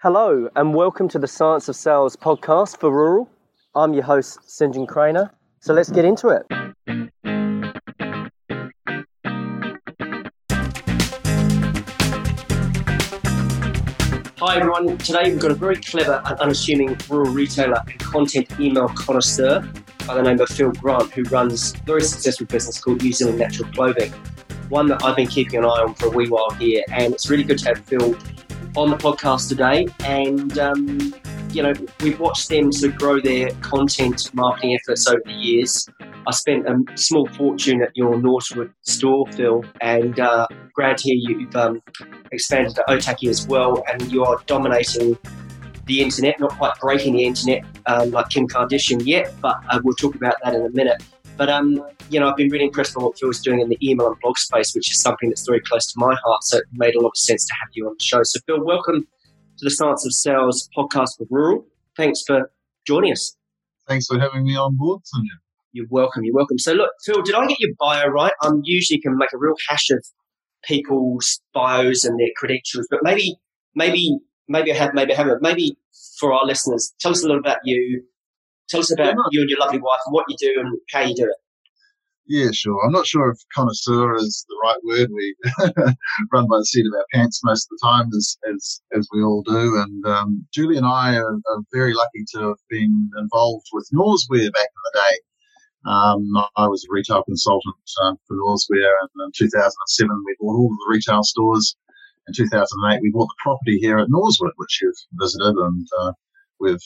Hello, and welcome to the Science of Sales podcast for Rural. I'm your host, St. John Craner. So let's get into it. Hi everyone, today we've got a very clever and unassuming rural retailer and content email connoisseur by the name of Phil Grant, who runs a very successful business called New Zealand Natural Clothing. One that I've been keeping an eye on for a wee while here, and it's really good to have Phil on the podcast today. And, um, you know, we've watched them of grow their content marketing efforts over the years. I spent a small fortune at your Norsewood store, Phil, and uh, to hear you've um, expanded to Otaki as well, and you are dominating the internet, not quite breaking the internet um, like Kim Kardashian yet, but uh, we'll talk about that in a minute. But um, you know, I've been really impressed by what Phil's doing in the email and blog space, which is something that's very close to my heart. So it made a lot of sense to have you on the show. So Phil, welcome to the Science of Sales podcast for Rural. Thanks for joining us. Thanks for having me on board, Sonia. You're welcome. You're welcome. So look, Phil, did I get your bio right? I'm usually can make a real hash of people's bios and their credentials, but maybe, maybe, maybe I have, maybe I haven't. Maybe for our listeners, tell us a little about you. Tell us about you and your lovely wife and what you do and how you do it. Yeah, sure. I'm not sure if connoisseur is the right word. We run by the seat of our pants most of the time, as as, as we all do. And um, Julie and I are, are, very lucky to have been involved with Norsewear back in the day. Um, I was a retail consultant uh, for Norsewear, and in 2007 we bought all of the retail stores. In 2008 we bought the property here at Norsewood, which you've visited, and uh, we've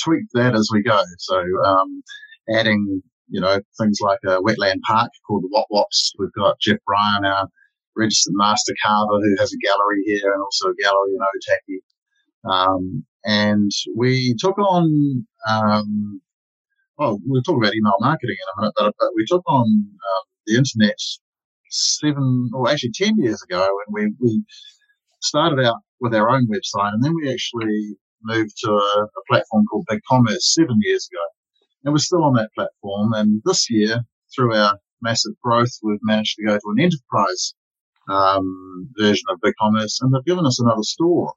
tweaked that as we go. So um, adding, you know, things like a wetland park called the Wop Wops. We've got Jeff Bryan, our registered master carver, who has a gallery here and also a gallery in Otaki. Um, and we took on, um, well, we'll talk about email marketing in a minute, but, but we took on um, the internet seven, or actually 10 years ago, and we, we started out with our own website, and then we actually moved to a, a platform called BigCommerce seven years ago. And we're still on that platform. And this year, through our massive growth, we've managed to go to an enterprise um, version of BigCommerce, and they've given us another store,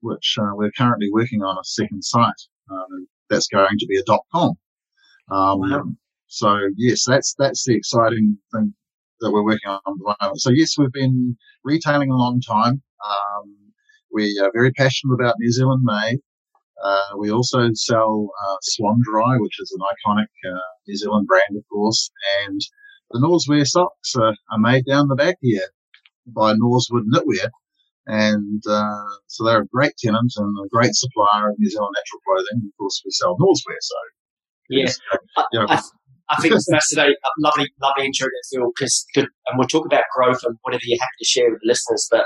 which uh, we're currently working on a second site. Um, that's going to be a dot .com. Um, wow. So yes, that's that's the exciting thing that we're working on at the moment. So yes, we've been retailing a long time. Um, we are very passionate about New Zealand made. Uh, we also sell uh, Swanndri, which is an iconic uh, New Zealand brand, of course, and the Norsewear socks are, are, made down the back here by Norsewood Knitwear. And uh, so they're a great tenant and a great supplier of New Zealand natural clothing. Of course, we sell Norsewear, so yes, you know, I, I, think it's fascinating. Lovely, lovely intro to Phil, because and we'll talk about growth and whatever you're happy to share with the listeners. But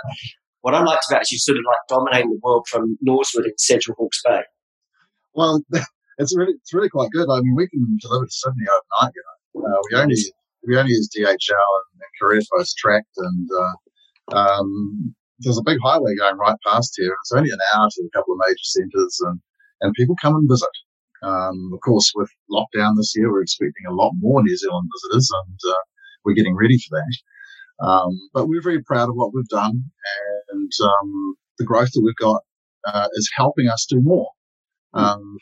what I liked about is you sort of like dominating the world from Norsewood in Central Hawke's Bay. Well, it's really it's really quite good. I mean, we can deliver to Sydney overnight. You know, uh, we only we only use DHL and, Courier Post tracked, and uh, um, there's a big highway going right past here. It's only an hour to a couple of major centres, and and people come and visit. Um, of course, with lockdown this year, we're expecting a lot more New Zealand visitors, and uh, we're getting ready for that. Um, but we're very proud of what we've done, and um, the growth that we've got uh, is helping us do more um,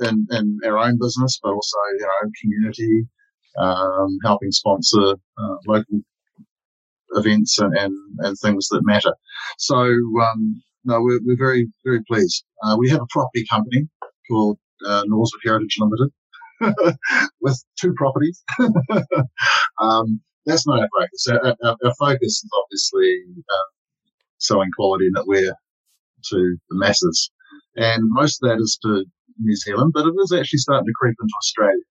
in, in, our own business, but also our own community, um, helping sponsor uh, local events and, and, and, things that matter. So, um, no, we're, we're very, very pleased. Uh, we have a property company called uh, Norsewood Heritage Limited with two properties. um, that's not our focus. Our, our, our focus is obviously um, selling quality knitwear to the masses. And most of that is to New Zealand, but it is actually starting to creep into Australia.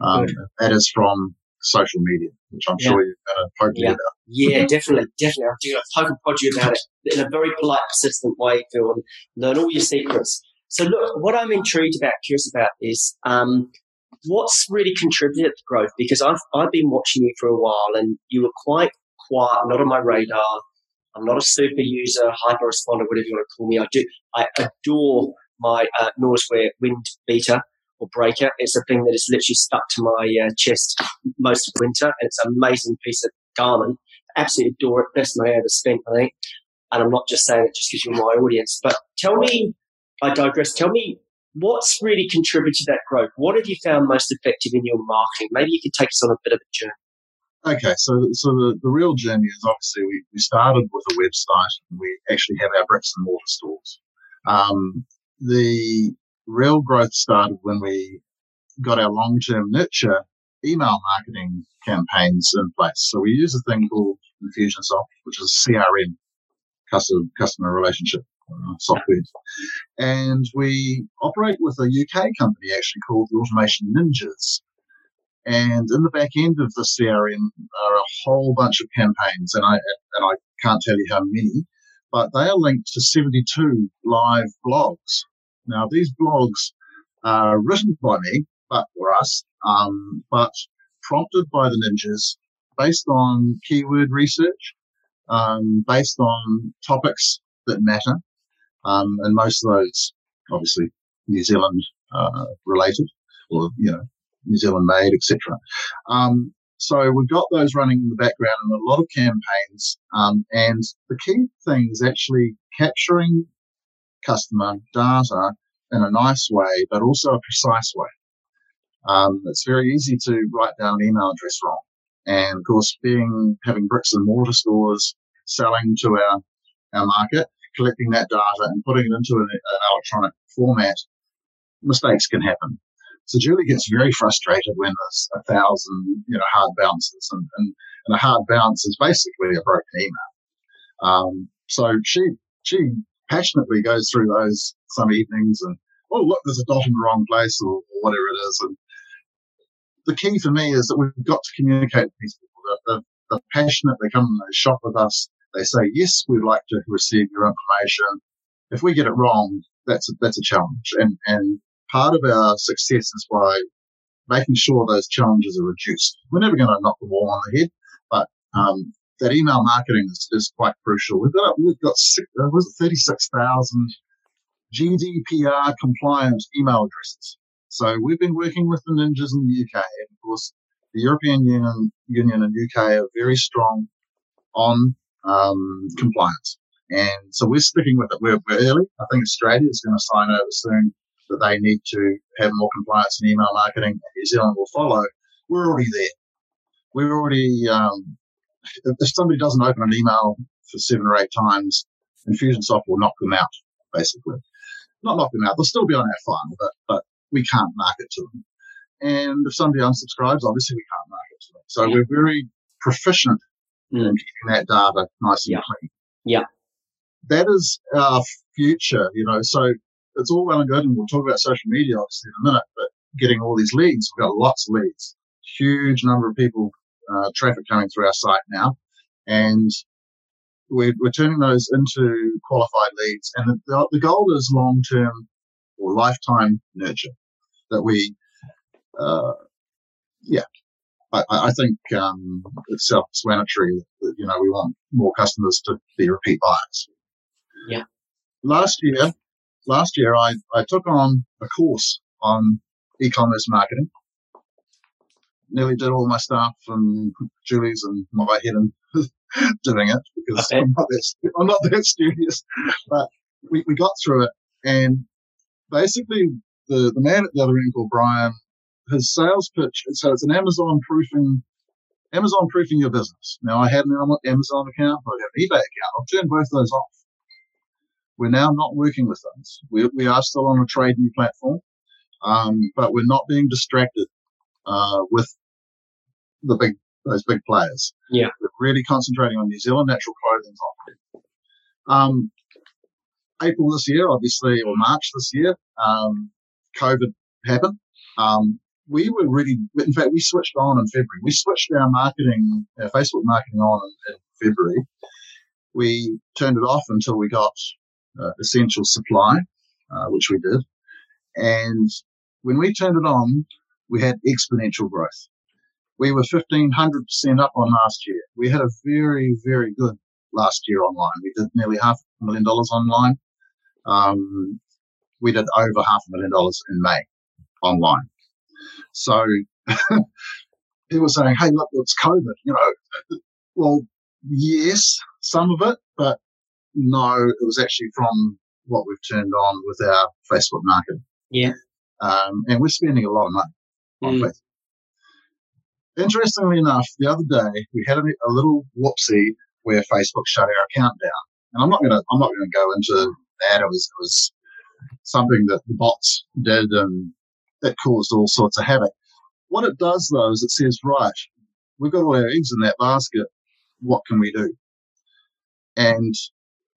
Um, that is from social media, which I'm yeah. sure you're going to poke yeah. about. Yeah, definitely, definitely. I'm going to poke and prod you about it in a very polite, persistent way, Phil, and learn all your secrets. So, look, what I'm intrigued about, curious about, is um, what's really contributed to growth? Because I've, I've been watching you for a while and you were quite quiet, not on my radar. I'm not a super user, hyper responder, whatever you want to call me. I do, I adore my uh, Norsewear wind beater or breaker. It's a thing that is literally stuck to my uh, chest most of winter, and it's an amazing piece of garment. Absolutely adore it. Best money I ever spent, I think. And I'm not just saying it just because you're my audience, but tell me I digress. Tell me what's really contributed to that growth. What have you found most effective in your marketing? Maybe you could take us on a bit of a journey. Okay, so so the, the real journey is obviously we, we started with a website and we actually have our bricks and mortar stores. Um, the real growth started when we got our long term nurture email marketing campaigns in place. So we use a thing called Infusionsoft, which is CRM, customer, customer relationship software. And we operate with a UK company actually called the Automation Ninjas. And in the back end of the CRM are a whole bunch of campaigns, and I and I can't tell you how many, but they are linked to 72 live blogs. Now these blogs are written by me, but for us, um, but prompted by the ninjas, based on keyword research, um, based on topics that matter, um, and most of those obviously New Zealand uh, related, or you know New Zealand made, etc. Um, so we've got those running in the background in a lot of campaigns. Um, and the key thing is actually capturing customer data in a nice way, but also a precise way. Um, it's very easy to write down an email address wrong. And of course, being, having bricks and mortar stores selling to our, our market, collecting that data and putting it into an, an electronic format, mistakes can happen. So Julie gets very frustrated when there's a thousand, you know, hard bounces and, and, and a hard bounce is basically a broken email. Um, so she, she passionately goes through those some evenings and, oh, look, there's a dot in the wrong place or, or whatever it is. And the key for me is that we've got to communicate with these people. They're, they're passionate. They come and they shop with us. They say, yes, we'd like to receive your information. If we get it wrong, that's a, that's a challenge. And, and part of our success is by making sure those challenges are reduced. We're never going to knock the wall on the head, but um, that email marketing is, is, quite crucial. We've got we've got six, uh, was it thirty six thousand GDPR compliant email addresses. So we've been working with the ninjas in the UK, and of course the European Union, Union and UK are very strong on um, compliance. And so we're sticking with it. We're, we're early. I think Australia is going to sign over soon that they need to have more compliance in email marketing, and New Zealand will follow. We're already there. We're already, um, if somebody doesn't open an email for seven or eight times, Infusionsoft will knock them out, basically. Not knock them out, they'll still be on our file, but, but we can't market to them. And if somebody unsubscribes, obviously we can't market to them. So we're very proficient mm. keeping that data nice and yeah. clean. Yeah. That is our future, you know. So it's all well and good, and we'll talk about social media obviously in a minute, but getting all these leads, we've got lots of leads, huge number of people, uh, traffic coming through our site now, and we're, we're turning those into qualified leads. And the, the goal is long term or lifetime nurture that we, uh, yeah, I, I think um, it's self-explanatory that you know we want more customers to be repeat buyers. Yeah. Last year, last year I, I took on a course on e-commerce marketing. Nearly did all my stuff and Julie's and my head and doing it because okay. I'm, not that, I'm not that studious, but we, we got through it and basically the, the man at the other end called Brian, his sales pitch, so it's an Amazon proofing, Amazon proofing your business. Now I had an Amazon account, I have an eBay account. I've turned both those off. We're now not working with those. We, we are still on a trading platform, um, but we're not being distracted uh, with the big those big players. Yeah, we're really concentrating on New Zealand natural clothing. Um, April this year, obviously, or March this year, um, COVID happened. Um, we were really, in fact, we switched on in February. We switched our marketing, our Facebook marketing on in, in February. We turned it off until we got uh, essential supply, uh, which we did. And when we turned it on, we had exponential growth. We were 1500% up on last year. We had a very, very good last year online. We did nearly half a million dollars online. Um, we did over half a million dollars in May online. So people saying, Hey, look, it's COVID, you know, well, yes, some of it, but no, it was actually from what we've turned on with our Facebook marketing. Yeah. Um, and we're spending a lot of money on Mm. Facebook. Interestingly enough, the other day we had a, a little whoopsie where Facebook shut our account down. And I'm not gonna I'm not gonna go into that. It was it was something that the bots did and it caused all sorts of havoc. What it does though is it says, right, we've got all our eggs in that basket. What can we do? And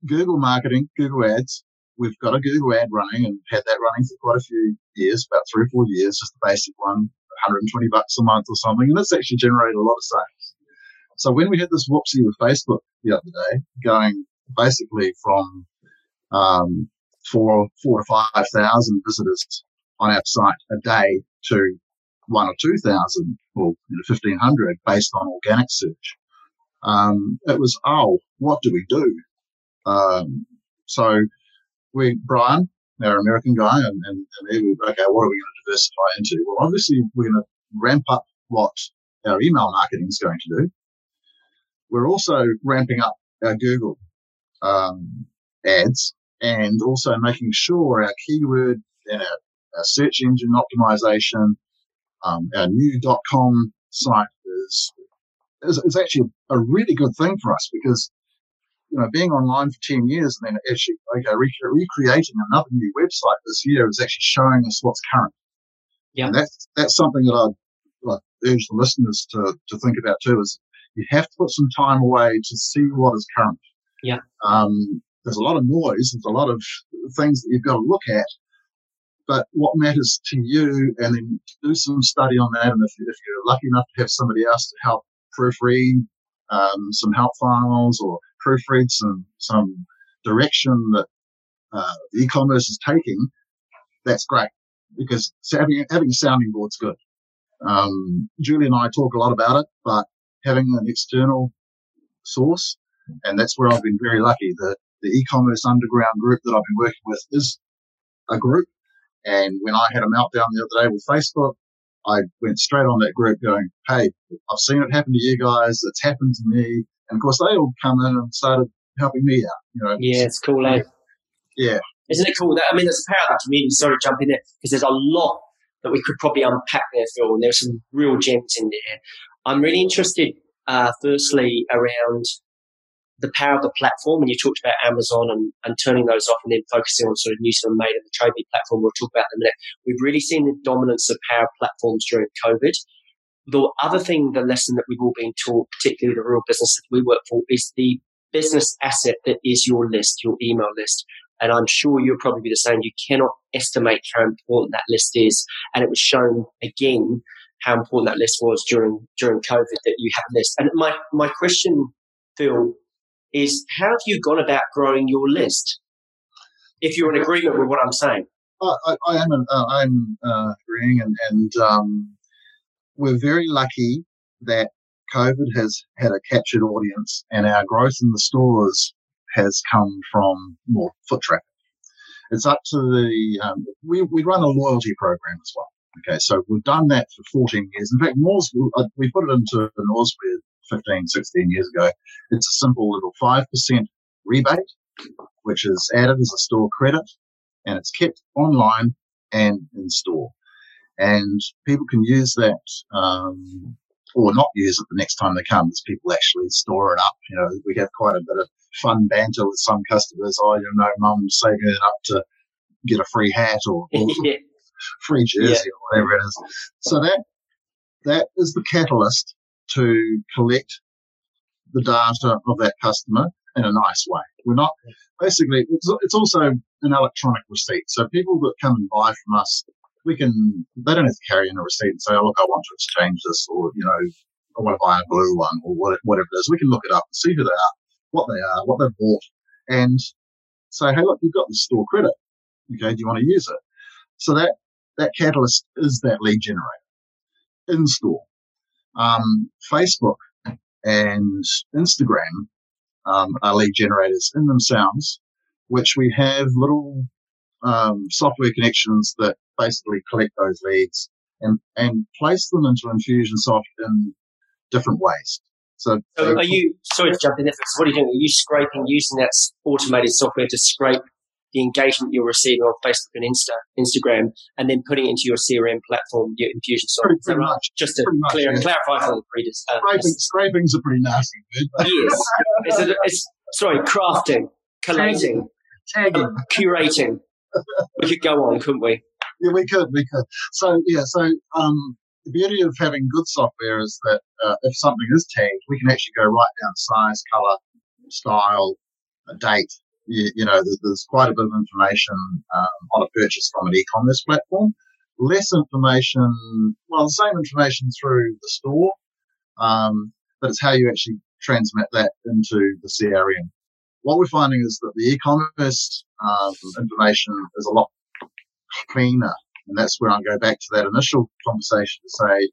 Google marketing, Google ads, we've got a Google ad running and had that running for quite a few years, about three or four years, just the basic one, 120 bucks a month or something. And it's actually generated a lot of sales. So when we had this whoopsie with Facebook the other day, going basically from um, four, four to five thousand visitors on our site a day to one or two thousand or you know, fifteen hundred based on organic search. Um, it was oh, what do we do? Um, so we Brian, our American guy, and, and, and he was, okay, what are we going to diversify into? Well, obviously we're going to ramp up what our email marketing is going to do. We're also ramping up our Google um, ads and also making sure our keyword and our, our search engine optimization, um, our new .com site is, is, is actually a really good thing for us because, you know, being online for 10 years and then actually, okay, re- recreating another new website this year is actually showing us what's current. Yeah. And that's, that's something that I'd like, urge the listeners to, to think about too is you have to put some time away to see what is current. Yeah. Um, there's a lot of noise. There's a lot of things that you've got to look at. But what matters to you, and then do some study on that. And if, if you're lucky enough to have somebody else to help proofread um, some help files or proofread some some direction that uh, e-commerce is taking, that's great because having having a sounding board's good. Um, Julie and I talk a lot about it, but having an external source, and that's where I've been very lucky. The the e-commerce underground group that I've been working with is a group. And when I had a meltdown the other day with Facebook, I went straight on that group going, Hey, I've seen it happen to you guys. It's happened to me. And of course they all come in and started helping me out, you know. Yeah, it's cool, eh? Yeah. Isn't it cool? That, I mean, there's the power of the community. Sorry to jump in there because there's a lot that we could probably unpack there, Phil, and there's some real gems in there. I'm really interested, uh, firstly, around the power of the platform. And you talked about Amazon and, and turning those off and then focusing on sort of New Zealand Made and the Trophy platform. We'll talk about in a minute. We've really seen the dominance of power platforms during COVID. The other thing, the lesson that we've all been taught, particularly the real business that we work for, is the business asset that is your list, your email list. And I'm sure you'll probably be the same. You cannot estimate how important that list is. And it was shown again how important that list was during during COVID that you have a list. And my my question, Phil, is how have you gone about growing your list? If you're in agreement with what I'm saying. I, I, am, uh, I'm uh, agreeing, and, and um, we're very lucky that COVID has had a captured audience, and our growth in the stores has come from more foot traffic. It's up to the um, we we run a loyalty program as well. Okay, so we've done that for 14 years. In fact, Norse, we put it into the Norsewear 15, 16 years ago. It's a simple little 5% rebate, which is added as a store credit and it's kept online and in store. And people can use that, um, or not use it the next time they come as people actually store it up. You know, we have quite a bit of fun banter with some customers. Oh, you know, mum saving it up to get a free hat or, or yeah. free jersey yeah. or whatever it is. So that, that is the catalyst to collect the data of that customer in a nice way. We're not basically, it's, it's also an electronic receipt. So people that come and buy from us, we can, they don't have to carry in a receipt and say, oh, look, I want to exchange this or, you know, I want to buy a blue one or whatever it is. We can look it up and see who they are, what they are, what they've bought and say, hey, look, you've got the store credit. Okay. Do you want to use it? So that, that catalyst is that lead generator in store. Um, Facebook and Instagram um, are lead generators in themselves, which we have little um, software connections that basically collect those leads and, and place them into Infusionsoft in different ways. So, so are you, sorry to jump in there, what are you doing? Are you scraping, using that automated software to scrape the engagement you're receiving on Facebook and Insta, Instagram, and then putting it into your CRM platform, your Infusionsoft. Pretty, pretty much. Just to clear, yeah. clarify for the readers. Um, Scraping, scraping's a pretty nasty word. yes. It's, a, it's, sorry, crafting, collating, tagging, curating. we could go on, couldn't we? Yeah, we could, we could. So, yeah, so um, the beauty of having good software is that uh, if something is tagged, we can actually go right down size, color, style, date. You, you know, there's quite a bit of information um, on a purchase from an e-commerce platform. Less information, well, the same information through the store, um, but it's how you actually transmit that into the CRM. What we're finding is that the e-commerce um, information is a lot cleaner and that's where I go back to that initial conversation to say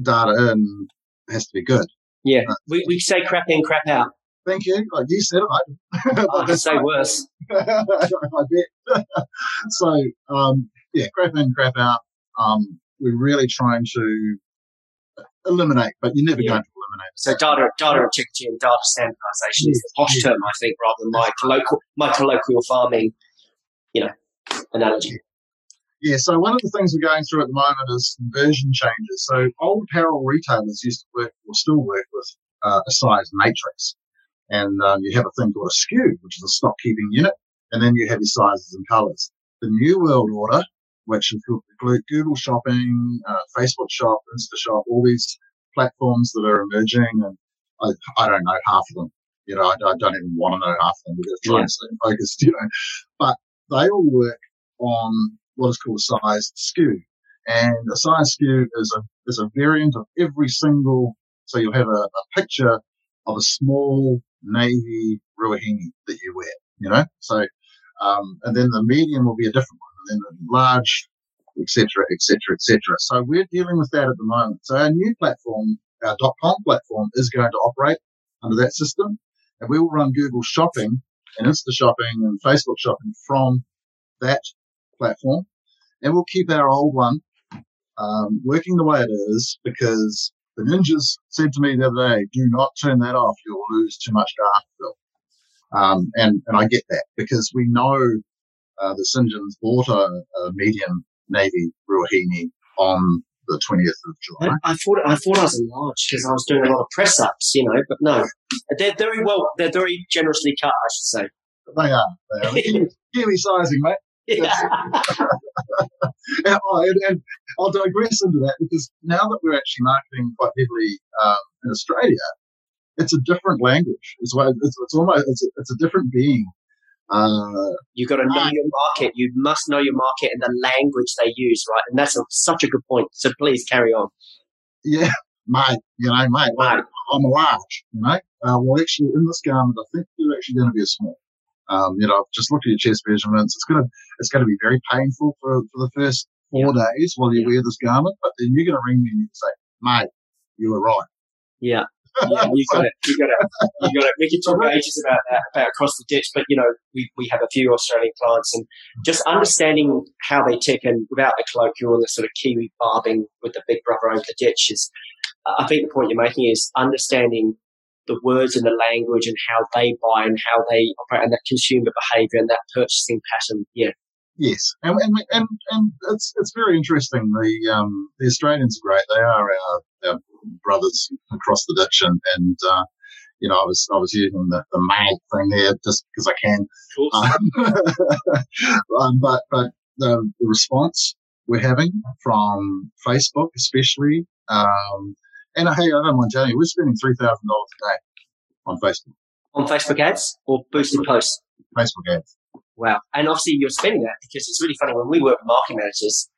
data in has to be good. Yeah. Uh, we, we say crap in, crap out. Thank you. Like you said it. I could say worse. I bet. so, um, yeah, crap in, crap out. Um, we're really trying to eliminate, but you're never yeah. going to eliminate. So data, data integrity and data standardization is the posh term, I think, rather than my colloquial, my colloquial farming, you know, analogy. Yeah, so one of the things we're going through at the moment is conversion changes. So old apparel retailers used to work or still work with uh, a size matrix. And um, you have a thing called a SKU, which is a stock keeping unit. And then you have your sizes and colors. The new world order, which include Google Shopping, uh, Facebook Shop, Insta Shop, all these platforms that are emerging. And I, I don't know half of them. You know, I, I don't even want to know half of them. Just trying yeah. to stay focused, you know. But they all work on what is called a sized SKU. And a size SKU is a, is a variant of every single, so you'll have a, a picture of a small navy ruahine that you wear, you know? So, um, and then the medium will be a different one, and then the large, etc., etc., etc. So we're dealing with that at the moment. So our new platform, our dot .com platform, is going to operate under that system, and we will run Google Shopping and Insta Shopping and Facebook Shopping from that platform, and we'll keep our old one um, working the way it is because the ninjas said to me the other day, "Do not turn that off; you'll lose too much data Phil." Um, and and I get that because we know uh, the St. John's bought a, a medium navy ruahine on the 20th of July. I, I, thought I thought I was large because I was doing a lot of press ups, you know. But no, they're very well. They're very generously cut, I should say. They are. They are. Kiwi sizing, mate. Yeah. and, and, I'll digress into that because now that we're actually marketing quite heavily um, in Australia, it's a different language. It's, it's, it's almost it's a, it's a different being. Uh, You've got to know your market. You must know your market and the language they use, right? And that's a, such a good point. So please carry on. Yeah, mate. You know, mate. mate. I'm a large. You know. Uh, well, actually, in this garment, I think you're actually going to be a small. Um, you know, just look at your chest measurements. It's gonna it's gonna be very painful for, for the first four yeah. days while you yeah. wear this garment, but then you're gonna ring me and say, "Mate, you were right." Yeah. yeah, you got it. You got it. You got it. We could talk ages about that, about across the ditch, but you know, we, we have a few Australian clients and just understanding how they tick and without the colloquial and the sort of Kiwi barbing with the big brother over the ditch is, I think the point you're making is understanding the words and the language and how they buy and how they operate and that consumer behavior and that purchasing pattern. Yeah. Yes, and and and, and it's it's very interesting. The um the Australians are great. They are our, our brothers across the ditch, and and uh, you know I was I was using the, the mag thing there just because I can. Um, um, but but the, the response we're having from Facebook, especially, um, and uh, hey, I don't mind telling you, we're spending three thousand dollars a day on Facebook. On Facebook ads or boosted posts? Facebook ads. Wow. And obviously you're spending that because it's really funny when we work with marketing managers,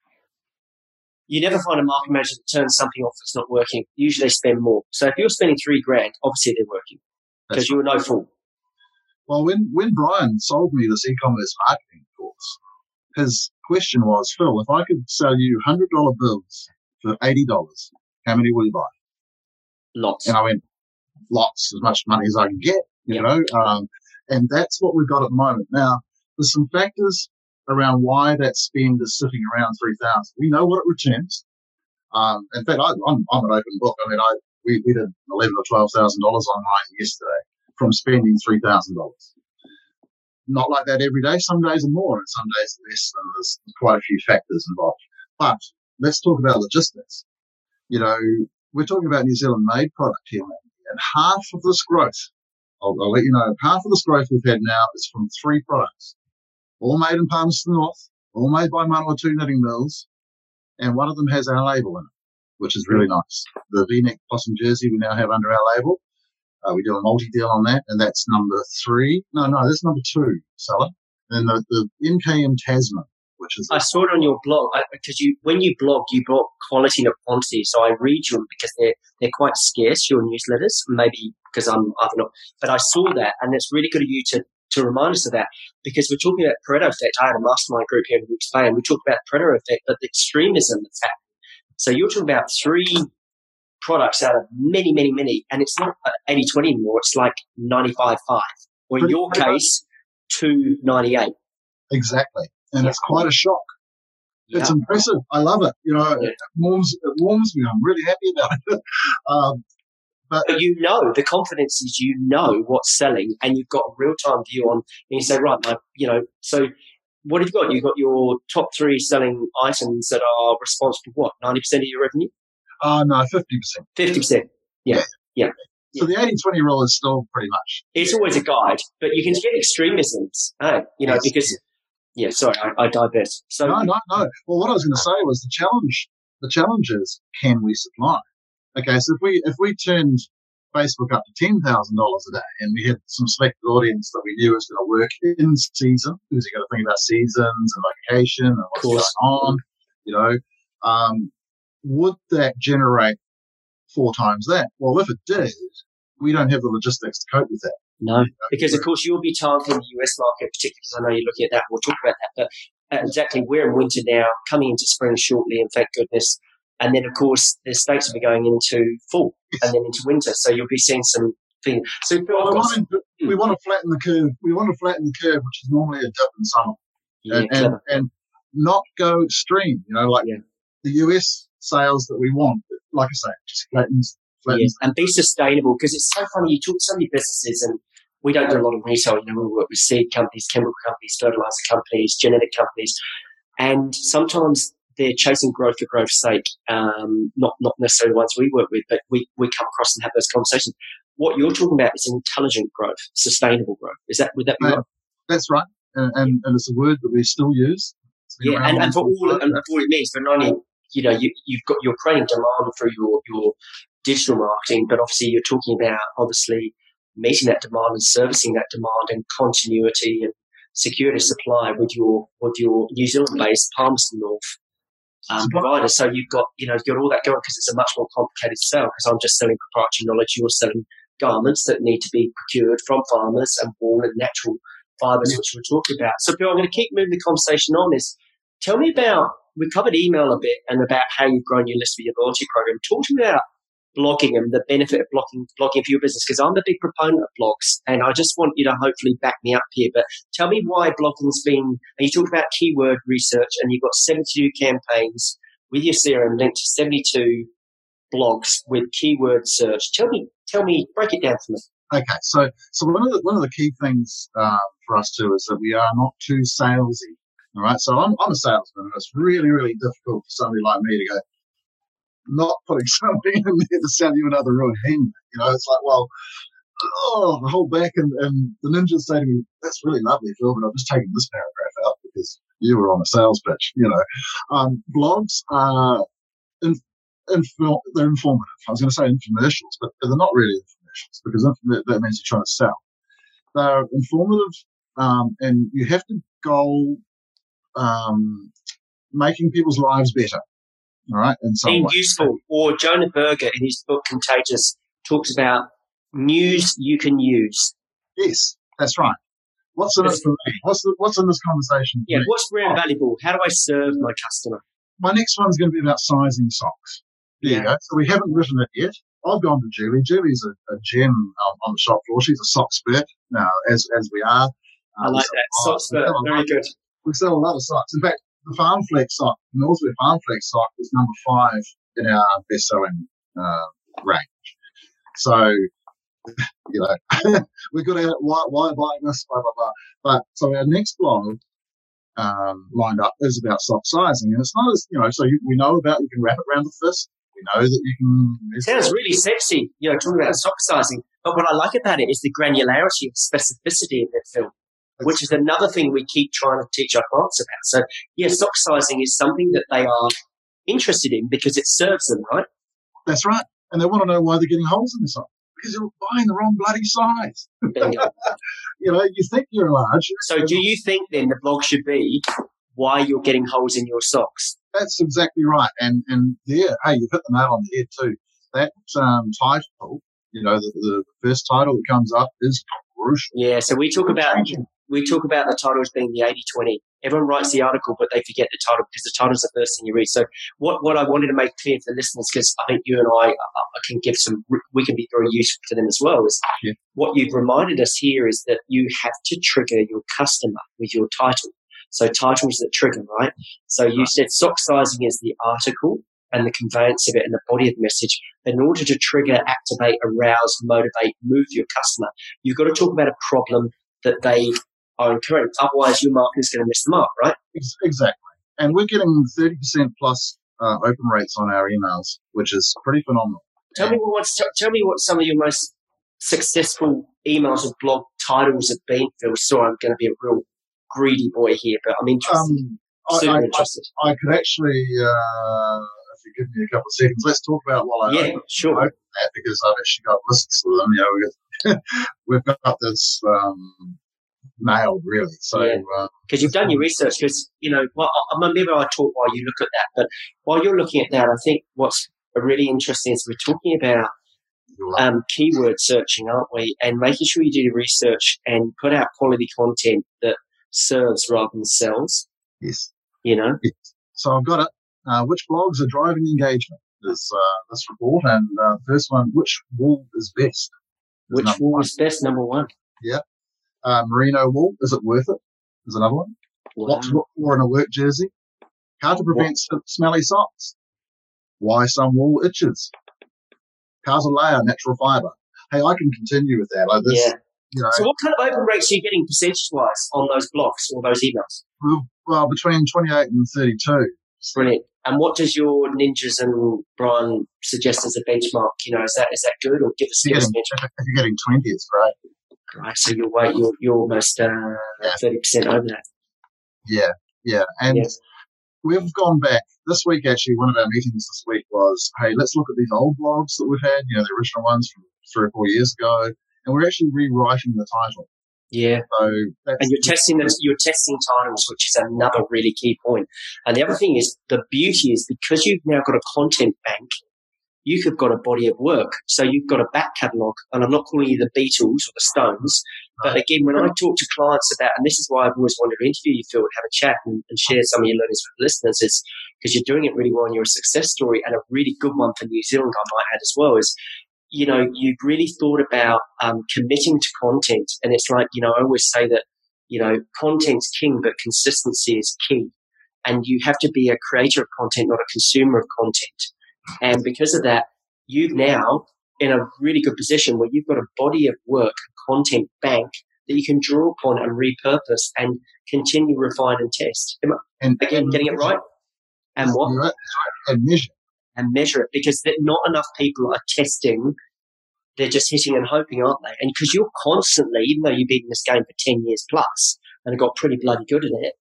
you never find a marketing manager that turns something off that's not working. Usually they spend more. So if you're spending three grand, obviously they're working because you were no fool. Well, when, when Brian sold me this e-commerce marketing course, his question was, Phil, if I could sell you $100 bills for $80, how many will you buy? Lots. And I went, lots, as much money as I can get, you yep. know. Um, and that's what we've got at the moment. Now, there's some factors around why that spend is sitting around 3,000. We know what it returns. Um, in fact, I, am I'm an open book. I mean, I, we, we did 11 or $12,000 online yesterday from spending $3,000. not like that every day. Some days are more and some days are less. And there's quite a few factors involved. But let's talk about logistics. You know, we're talking about New Zealand made product here, and half of this growth, I'll, I'll, let you know, half of this growth we've had now is from three products, all made in Palmerston North, all made by Manawatu Knitting Mills, and one of them has our label in it, which is really nice. The V-neck blossom jersey we now have under our label. Uh, we do a multi-deal on that, and that's number three. No, no, that's number two, seller. And the, the MKM Tasman, which is. I saw it on your blog because you, when you blog, you blog quality not quantity. So I read them because they're they're quite scarce. Your newsletters, maybe because I'm I've not, but I saw that, and it's really good of you to to remind us of that because we're talking about Pareto effect. I had a mastermind group here in Spain. We talked about Pareto effect, but the extremism that's happening. So you're talking about three products out of many, many, many, and it's not 80 20 anymore. It's like 95 5, or in your case, 298. Exactly. And yeah. it's quite a shock. It's impressive. I love it. You know, yeah. it warms it warms me. I'm really happy about it. um, but, but, you know, the confidence is you know what's selling, and you've got a real time view on. And you say, right, my, you know, so what have you got? You've got your top three selling items that are responsible for what ninety percent of your revenue. Uh, no, 50%. 50%. Yeah. Yeah. So the 80 20 rule is still pretty much. It's always a guide, but you can get extremisms, hey, you know, yes, because, yeah, sorry, I, I divert. So, no, no, no. Well, what I was going to say was the challenge, the challenge is can we supply? Okay, so if we, if we turned Facebook up to $10,000 a day and we had some selected audience that we knew was going to work in season, because you got to think about seasons and location and what's going on, you know, um, would that generate four times that? Well, if it did, we don't have the logistics to cope with that. No, because of course you'll be targeting the US market, particularly because I know you're looking at that. We'll talk about that. But uh, exactly, we're in winter now, coming into spring shortly, and thank goodness. And then, of course, the states will be going into fall and then into winter. So you'll be seeing some things. So well, we want to flatten the curve. We want to flatten the curve, which is normally a dip in summer, yeah, and, and, and, not go extreme. You know, like yeah. the US sales that we want. Like I say, just flattens, flattens. and be sustainable because it's so funny. You talk to so many businesses and we don't do a lot of retail. You know, we work with seed companies, chemical companies, fertilizer companies, genetic companies, and sometimes they're chasing growth for growth's sake. Um, not not necessarily the ones we work with, but we we come across and have those conversations. What you're talking about is intelligent growth, sustainable growth. Is that would that be right? That's right, and, and, and it's a word that we still use. Yeah, and, and for all and for what it means, for not only you know, you, you've got, you're creating demand through your, your digital marketing, but obviously you're talking about obviously meeting that demand and servicing that demand and continuity and security of supply with your, with your New Zealand based Palmerston North um, provider. So you've got, you know, you've got all that going because it's a much more complicated sell because I'm just selling proprietary knowledge. You're selling garments that need to be procured from farmers and wool and natural fibers, which we're talking about. So Bill, I'm going to keep moving the conversation on is tell me about we covered email a bit and about how you've grown your list for your loyalty program. Talk to me about blogging and the benefit of blogging, blogging for your business because I'm a big proponent of blogs and I just want you to hopefully back me up here. But tell me why blogging's been, and you talked about keyword research and you've got 72 campaigns with your CRM linked to 72 blogs with keyword search. Tell me, tell me, break it down for me. Okay, so so one of the one of the key things uh, for us too is that we are not too salesy all right. So I'm, I'm a salesman and it's really, really difficult for somebody like me to go, not putting something in there to sell you another ruahine. You know, it's like, well, oh, hold back and, and the ninjas say to me, that's really lovely, Phil, but I'm just taking this paragraph out because you were on a sales pitch, you know. Um, blogs are, in, they're informative. I was going to say infomercials, but they're not really infomercials because that means you're trying to sell. They're informative um, and you have to go um, making people's lives better. All right. And so being useful. Or Jonah Berger in his book Contagious talks about news you can use. Yes, that's right. What's in it for me? What's the, what's in this conversation? Yeah, what's rare and valuable? How do I serve my customer? My next one's going to be about sizing socks. There yeah. you go. So we haven't written it yet. I've gone to Julie. Julie's a, a gem um, on the shop floor. She's a sock expert now, as as we are. I like that. Sock expert. Very good we sell a lot of socks. In fact, the Farm Flex sock, Northwood Farm Flex sock is number five in our best selling uh, range. So you know, we've got out why why buying this, blah blah blah. But so our next blog um, lined up is about sock sizing, and it's not as you know. So you, we know about you can wrap it around the fist. We know that you can. It sounds really sexy, you know, talking about sock sizing. But what I like about it is the granularity and specificity of that film, which is another thing we keep trying to teach our clients about. So, yeah, sock sizing is something that they are interested in because it serves them, right? That's right. And they want to know why they're getting holes in the sock because you're buying the wrong bloody size. you know, you think you're large. So, do you think then the blog should be why you're getting holes in your socks? That's exactly right. And and yeah, hey, you've hit the nail on the head too. That um, title, you know, the, the first title that comes up is crucial. Yeah. So we talk about we talk about the titles being the 80-20. Everyone writes the article, but they forget the title because the title is the first thing you read. So what, what I wanted to make clear for the listeners, because I think you and I, uh, I can give some, we can be very useful to them as well, is yeah. what you've reminded us here is that you have to trigger your customer with your title. So titles that trigger, right? So you said sock sizing is the article and the conveyance of it and the body of the message. But in order to trigger, activate, arouse, motivate, move your customer, you've got to talk about a problem that they are incorrect. Otherwise, your marketing is going to miss the mark, right? Exactly. And we're getting 30% plus uh, open rates on our emails, which is pretty phenomenal. Tell me what tell me what some of your most successful emails or blog titles have been. Phil, so I'm going to be a real greedy boy here, but I'm interested. Um, Super I, interested. I, I, could actually, uh, if you give me a couple of seconds, let's talk about while I yeah, sure. that because I've actually got lists of them. You know, we've got, we've got this um, nailed really. So because yeah. uh, you've done your research, because you know, well, I, maybe I talk while you look at that, but while you're looking at that, I think what's really interesting is we're talking about um, keyword searching, aren't we? And making sure you do your research and put out quality content that serves rather than sells. Yes. You know. Yes. So I've got it. Uh, which blogs are driving engagement? Is uh, this report, and uh, first one, which wool is best? Which one. is best? Number one. Yeah. Uh, merino wool, is it worth it? Is another one. Wow. What to look for in a work jersey? How to prevent what? smelly socks? Why some wool itches? Carzolea natural fiber. Hey, I can continue with that. Like this, yeah. You know, so, what kind of open rates are you getting percentage wise on those blocks or those emails? Well, well, between 28 and 32. Brilliant. And what does your ninjas and Brian suggest as a benchmark? You know, is that is that good or give us a benchmark? If you're getting 20, it's great. Right, so you're way, you're, you're almost uh, thirty uh, percent over that. Yeah, yeah, and we've gone back this week. Actually, one of our meetings this week was, hey, let's look at these old blogs that we've had. You know, the original ones from three or four years ago, and we're actually rewriting the title. Yeah. So and you're testing them. You're testing titles, which is another really key point. And the other thing is the beauty is because you've now got a content bank you have got a body of work. So you've got a back catalogue, and I'm not calling you the Beatles or the Stones, but again, when I talk to clients about, and this is why I've always wanted to interview you, Phil, and have a chat and, and share some of your learnings with listeners, is because you're doing it really well and you're a success story and a really good one for New Zealand, I might add as well, is you know, you've really thought about um, committing to content. And it's like, you know, I always say that, you know, content's king, but consistency is key. And you have to be a creator of content, not a consumer of content. And because of that, you've now in a really good position where you've got a body of work, content bank that you can draw upon and repurpose and continue refine and test. And again, and getting it right. And what? And measure. And measure it because not enough people are testing. They're just hitting and hoping, aren't they? And because you're constantly, even though you've been in this game for 10 years plus and got pretty bloody good at it,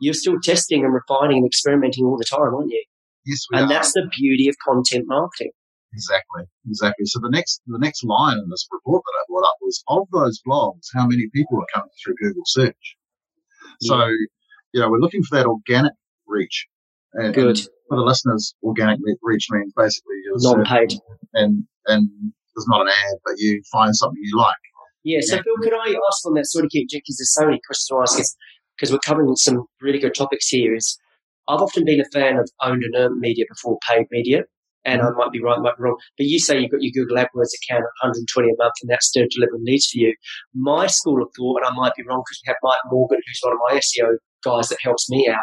you're still testing and refining and experimenting all the time, aren't you? Yes, and are. that's the beauty of content marketing. Exactly, exactly. So the next the next line in this report that I brought up was of those blogs, how many people are coming through Google search? Yeah. So, you know, we're looking for that organic reach. And, Good. And for the listeners, organic reach means basically you're non-paid, and and there's not an ad, but you find something you like. Yeah. So, Phil, could I ask on that sort of keep because there's so many questions to ask, because we're covering some really good topics here. Is I've often been a fan of owned and earned media before paid media. And mm-hmm. I might be right, might be wrong. But you say you've got your Google AdWords account at 120 a month and that's still delivering leads for you. My school of thought, and I might be wrong because we have Mike Morgan, who's one of my SEO guys that helps me out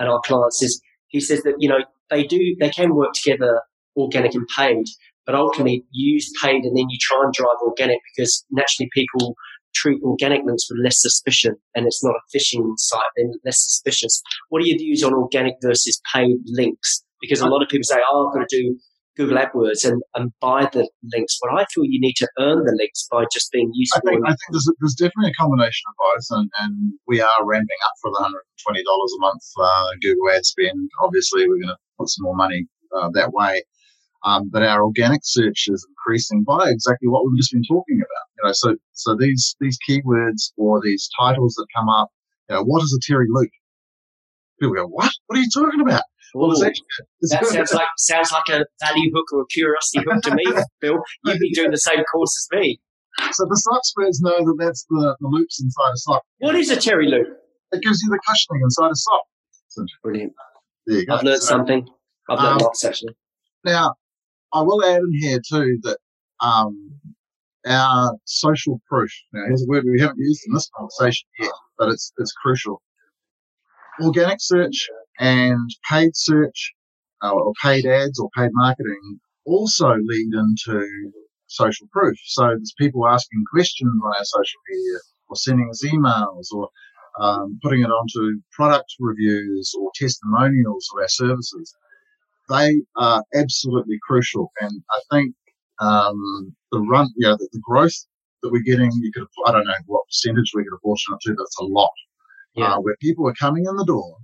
and our clients is he says that, you know, they do, they can work together organic and paid, but ultimately use paid and then you try and drive organic because naturally people treat organic links with less suspicion and it's not a phishing site, then less suspicious. What are your views on organic versus paid links? Because a lot of people say, oh, I've got to do Google AdWords and, and buy the links. But I feel you need to earn the links by just being useful. I think, I think there's, there's definitely a combination of both, and, and we are ramping up for the $120 a month uh, Google ad spend. Obviously, we're going to put some more money uh, that way. Um, but our organic search is increasing by exactly what we've just been talking about. You know, so so these these keywords or these titles that come up. You know, what is a Terry Loop? People go, what? What are you talking about? Well, that sounds like sounds like a value hook or a curiosity hook to me, Bill. You've been doing the same course as me. So the site spreads know that that's the, the loops inside a sock. What is a Terry loop? It gives you the cushioning inside a sock. Brilliant. There you go. I've learned so, something. I've learned um, lots actually. Now, I will add in here too that um, our social proof. Now, here's a word we haven't used in this conversation yet, but it's it's crucial. Organic search and paid search uh, or paid ads or paid marketing also lead into social proof. So there's people asking questions on our social media or sending us emails or um, putting it onto product reviews or testimonials of our services. They are absolutely crucial. And I think um, the run, you know, the, the, growth that we're getting, you could, I don't know what percentage we could apportion it to, but it's a lot. Yeah. Uh, where people are coming in the door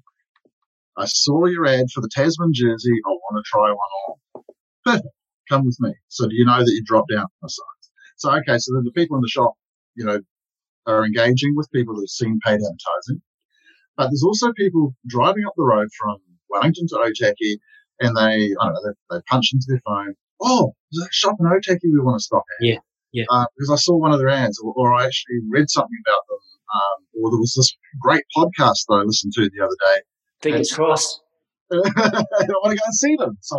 I saw your ad for the Tasman jersey. I want to try one on. Perfect. Come with me. So do you know that you drop down from my size? So, okay. So then the people in the shop, you know, are engaging with people who've seen paid advertising. But there's also people driving up the road from Wellington to Otaki and they, I don't know, they, they punch into their phone. Oh, there's a shop in Otaki we want to stop at. Yeah. Yeah. Uh, because I saw one of their ads or, or I actually read something about them. Um, or there was this great podcast that I listened to the other day Fingers crossed. I want to go and see them. So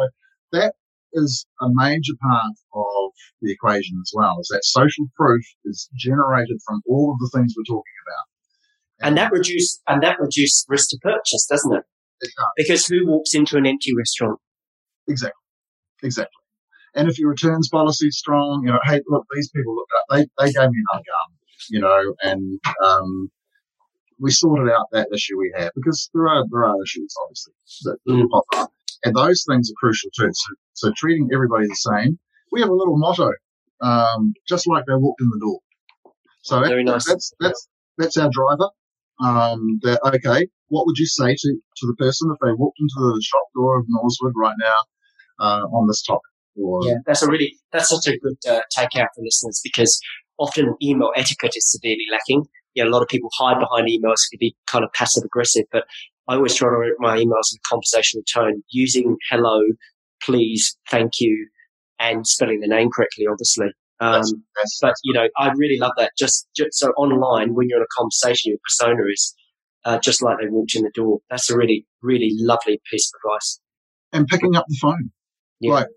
that is a major part of the equation as well. Is that social proof is generated from all of the things we're talking about, and, and that reduce and that reduce risk to purchase, doesn't it? Because who walks into an empty restaurant? Exactly, exactly. And if your returns policy is strong, you know, hey, look, these people look up. They they gave me another gun, you know, and um, we sorted out that issue we had because there are there are issues obviously that mm. pop up, and those things are crucial too. So, so treating everybody the same. We have a little motto, um, just like they walked in the door. So Very that, nice. that's that's that's our driver. Um, that okay, what would you say to, to the person if they walked into the shop door of Norsewood right now uh, on this topic? Or, yeah, that's a really that's such a good uh, takeout for listeners because often email etiquette is severely lacking you know, a lot of people hide behind emails to be kind of passive aggressive, but I always try to write my emails in a conversational tone using hello, please, thank you, and spelling the name correctly, obviously. Um, that's, that's, but you know, I really love that. Just, just, so online, when you're in a conversation, your persona is uh, just like they walked in the door. That's a really, really lovely piece of advice. And picking up the phone, yeah. Right.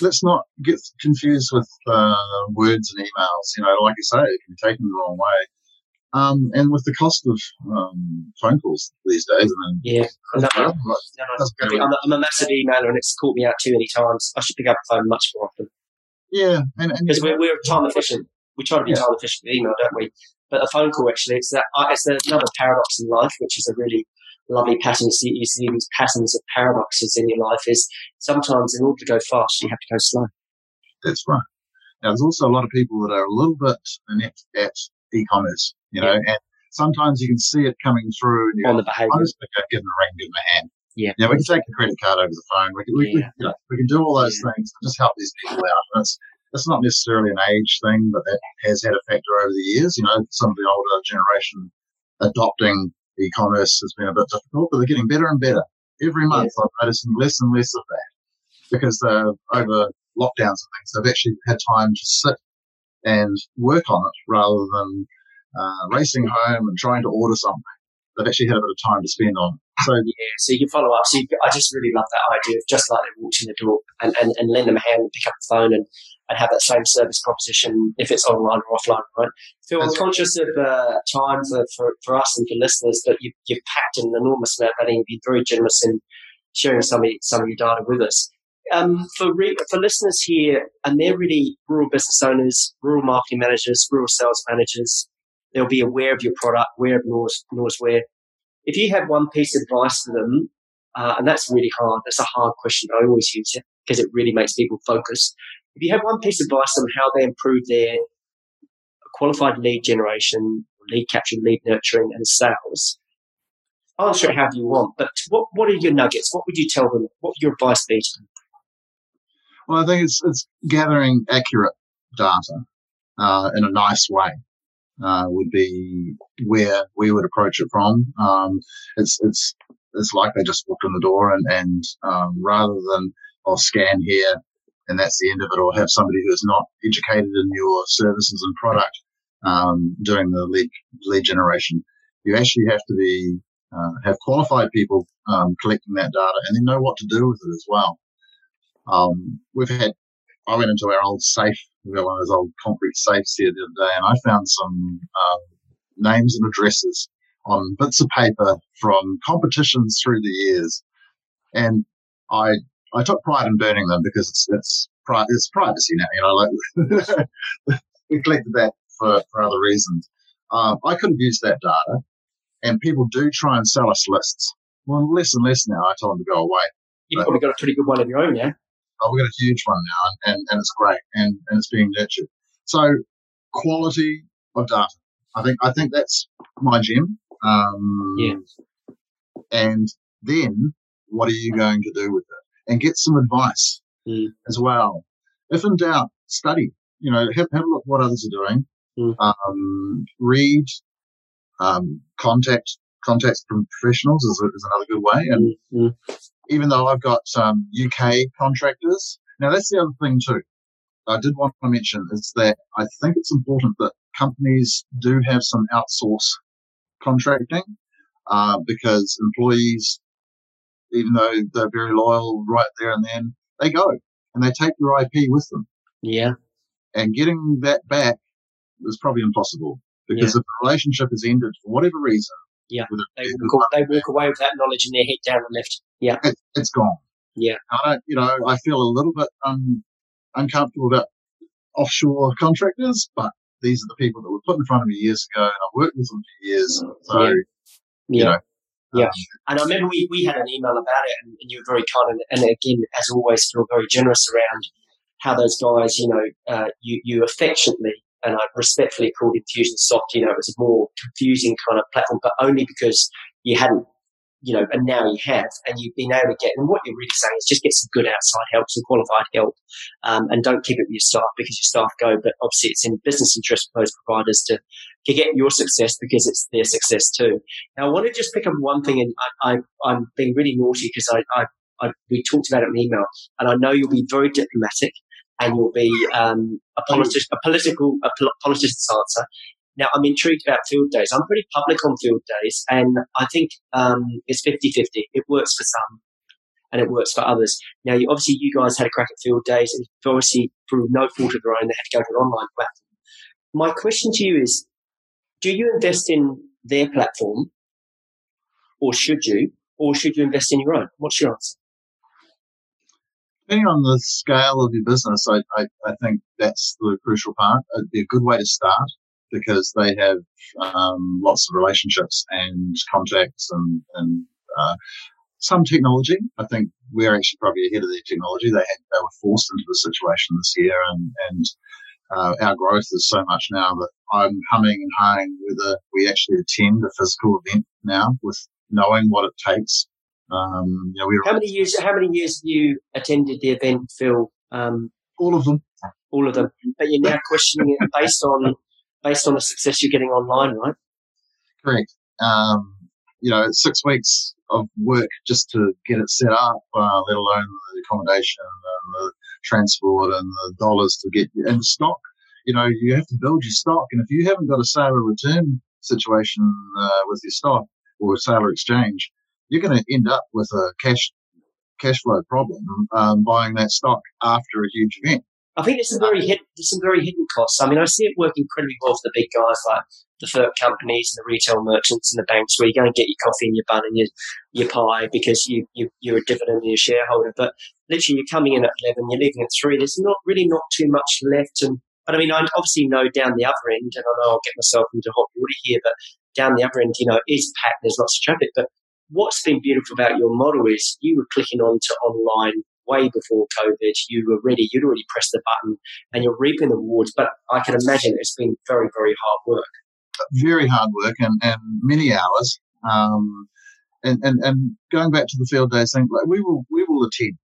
Let's not get confused with uh, words and emails. You know, like you say, it can be taken the wrong way. Um, and with the cost of um, phone calls these days, I mean, yeah, no, no, no, I'm, a, I'm, a massive emailer, and it's caught me out too many times. I should pick up the phone much more often. Yeah, because we're, we're time efficient. We try to be yeah. time efficient with email, don't we? But a phone call actually, it's that uh, it's another paradox in life, which is a really lovely pattern. You see, you see these patterns of paradoxes in your life. Is sometimes in order to go fast, you have to go slow. That's right. Now, there's also a lot of people that are a little bit inept at e-commerce, you know, yeah. and sometimes you can see it coming through and you on the behavior. I just give them a ring, give them a hand. Yeah. Yeah, we can take the credit card over the phone. We can, we, yeah. we, you know, we can do all those yeah. things to just help these people out. And it's, it's not necessarily an age thing, but that has had a factor over the years. You know, some of the older generation adopting e-commerce has been a bit difficult, but they're getting better and better. Every month yes. I'm noticing less and less of that because they're over lockdowns and things. They've actually had time to sit and work on it rather than uh, racing home and trying to order something. They've actually had a bit of time to spend on. So yeah, so you can follow up. So you, I just really love that idea of just like they walked in the door and, and, and lend them a hand and pick up the phone and, and have that same service proposition if it's online or offline, right? Phil, I'm conscious of uh, time for, for, for us and for listeners, but you, you've packed an enormous amount of value. You've been very generous in sharing some of, some of your data with us um, for re- for listeners here, and they're really rural business owners, rural marketing managers, rural sales managers. They'll be aware of your product, aware of Norsewear. If you have one piece of advice for them, uh, and that's really hard. That's a hard question. I always use it because it really makes people focus. If you have one piece of advice on how they improve their qualified lead generation, lead capture, lead nurturing, and sales, answer it however you want. But what what are your nuggets? What would you tell them? What would your advice be to them? Well, I think it's it's gathering accurate data uh, in a nice way. Uh, would be where we would approach it from. Um, it's it's it's like they just walked in the door and and um, rather than I'll scan here and that's the end of it, or have somebody who is not educated in your services and product um, doing the lead lead generation, you actually have to be uh, have qualified people um, collecting that data and then know what to do with it as well. Um, we've had, I went into our old safe, we've got one of those old concrete safes here the other day, and I found some um, names and addresses on bits of paper from competitions through the years. And I, I took pride in burning them because it's, it's, it's privacy now, you know, like we collected that for, for other reasons. Um, I could have used that data and people do try and sell us lists. Well, less and less now. I tell them to go away. You've probably got a pretty good one of your own, yeah? Oh, we've got a huge one now, and, and, it's great, and, and it's being nurtured. So, quality of data. I think I think that's my gem. Um, yeah. And then, what are you going to do with it? And get some advice mm. as well. If in doubt, study. You know, have, have a look what others are doing. Mm. Um, read um, contact contacts from professionals is, is another good way. And mm-hmm. Even though I've got um, UK contractors, now that's the other thing too. I did want to mention is that I think it's important that companies do have some outsource contracting uh, because employees, even though they're very loyal right there and then, they go and they take your IP with them. Yeah. And getting that back is probably impossible because yeah. if the relationship is ended for whatever reason, yeah, they walk, they walk away with that knowledge and their head down the left. Yeah, it, has gone. Yeah, I don't, you know, I feel a little bit um, uncomfortable about offshore contractors, but these are the people that were put in front of me years ago, and I've worked with them for years. So, yeah. you know, yeah. Um, and I remember we, we had an email about it, and, and you were very kind, and, and, again, as always, feel very generous around how those guys, you know, uh, you, you affectionately and I respectfully called Infusionsoft, you know, it was a more confusing kind of platform, but only because you hadn't, you know, and now you have, and you've been able to get, and what you're really saying is just get some good outside help, some qualified help, um, and don't keep it with your staff because your staff go, but obviously it's in business interest for those providers to, to get your success because it's their success too. Now, I want to just pick up one thing, and I, I, am being really naughty because I, I, I, we talked about it in email, and I know you'll be very diplomatic and you'll be um, a, politi- a political a politician's answer. Now, I'm intrigued about field days. I'm pretty public on field days, and I think um, it's 50 50. It works for some and it works for others. Now, you, obviously, you guys had a crack at field days, and obviously, through no fault of their own, they had to go to an online platform. My question to you is do you invest in their platform, or should you, or should you invest in your own? What's your answer? Depending on the scale of your business, I, I, I, think that's the crucial part. It'd be a good way to start because they have um, lots of relationships and contacts and, and uh, some technology. I think we're actually probably ahead of their technology. They had, they were forced into the situation this year, and and uh, our growth is so much now that I'm humming and hawing whether we actually attend a physical event now with knowing what it takes um, you know, we how many years? How many years have you attended the event, Phil? Um, all of them. All of them. But you're now questioning it based on based on the success you're getting online, right? Correct. Um, you know, six weeks of work just to get it set up, uh, let alone the accommodation and the transport and the dollars to get you in stock. You know, you have to build your stock, and if you haven't got a sale or return situation uh, with your stock or a sale or exchange, you're going to end up with a cash cash flow problem um, buying that stock after a huge event. I think there's some very hidden, there's some very hidden costs. I mean, I see it work incredibly well for the big guys like the FERC companies and the retail merchants and the banks where you go and get your coffee and your bun and your, your pie because you, you, you're a dividend and a shareholder. But literally, you're coming in at 11, you're leaving at 3. There's not really not too much left. And But I mean, I obviously know down the other end, and I know I'll get myself into hot water here, but down the other end, you know, is packed, there's lots of traffic. But what's been beautiful about your model is you were clicking on to online way before COVID. You were ready, you'd already pressed the button and you're reaping the rewards. But I can imagine it's been very, very hard work very hard work and, and many hours. Um, and, and, and going back to the field days thing, like we will, we will attend,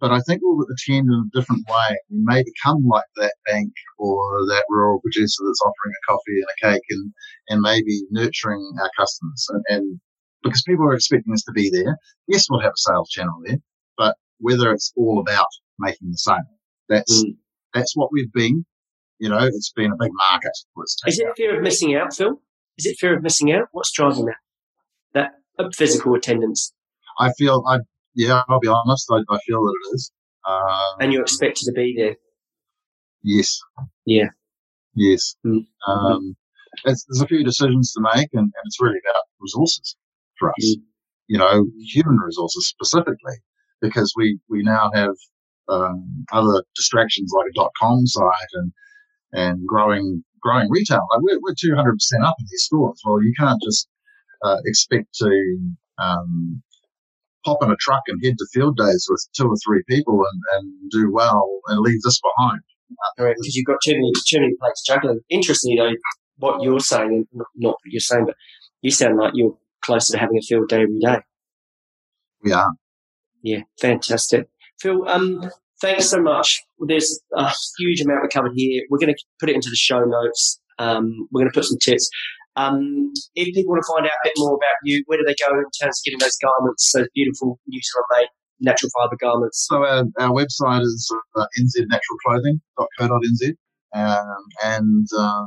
but I think we'll attend in a different way. We may become like that bank or that rural producer that's offering a coffee and a cake and, and maybe nurturing our customers. And, and because people are expecting us to be there, yes, we'll have a sales channel there, but whether it's all about making the sale, that's, mm. that's what we've been you know, it's been a big market. Is it fear of missing out, Phil? Is it fear of missing out? What's driving that? That physical attendance? I feel, I yeah, I'll be honest, I, I feel that it is. Um, and you're expected to be there? Yes. Yeah. Yes. Mm-hmm. Um, there's a few decisions to make, and, and, it's really about resources for us. Mm-hmm. You know, human resources specifically, because we, we now have um, other distractions like a dot com site and and growing growing retail. Like we're, we're 200% up in these stores. Well, you can't just uh, expect to um, hop in a truck and head to field days with two or three people and, and do well and leave this behind. Correct, because you've got too many too many plates juggling. Interestingly, though, what you're saying, not what you're saying, but you sound like you're closer to having a field day every day. We are. Yeah, fantastic. Phil, um, thanks so much. There's a huge amount we covered here. We're going to put it into the show notes. Um, we're going to put some tips. Um, if people want to find out a bit more about you, where do they go in terms of getting those garments, those beautiful New Zealand made natural fibre garments? So our, our website is uh, nznaturalclothing.co.nz um, and uh,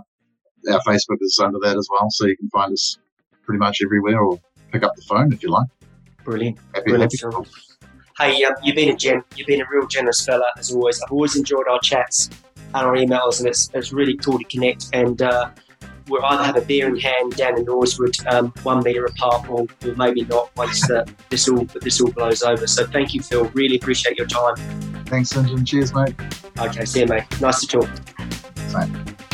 our Facebook is under that as well, so you can find us pretty much everywhere or pick up the phone if you like. Brilliant. Happy, Brilliant. Happy hey, um, you've been a gen, you've been a real generous fella as always. I've always enjoyed our chats and our emails, and it's, it's really cool to connect. And uh, we'll either have a beer in hand down in Norsewood, um, one metre apart, or, or, maybe not once uh, this all this all blows over. So thank you, Phil. Really appreciate your time. Thanks, St. Cheers, mate. Okay, see you, mate. Nice to talk. Same.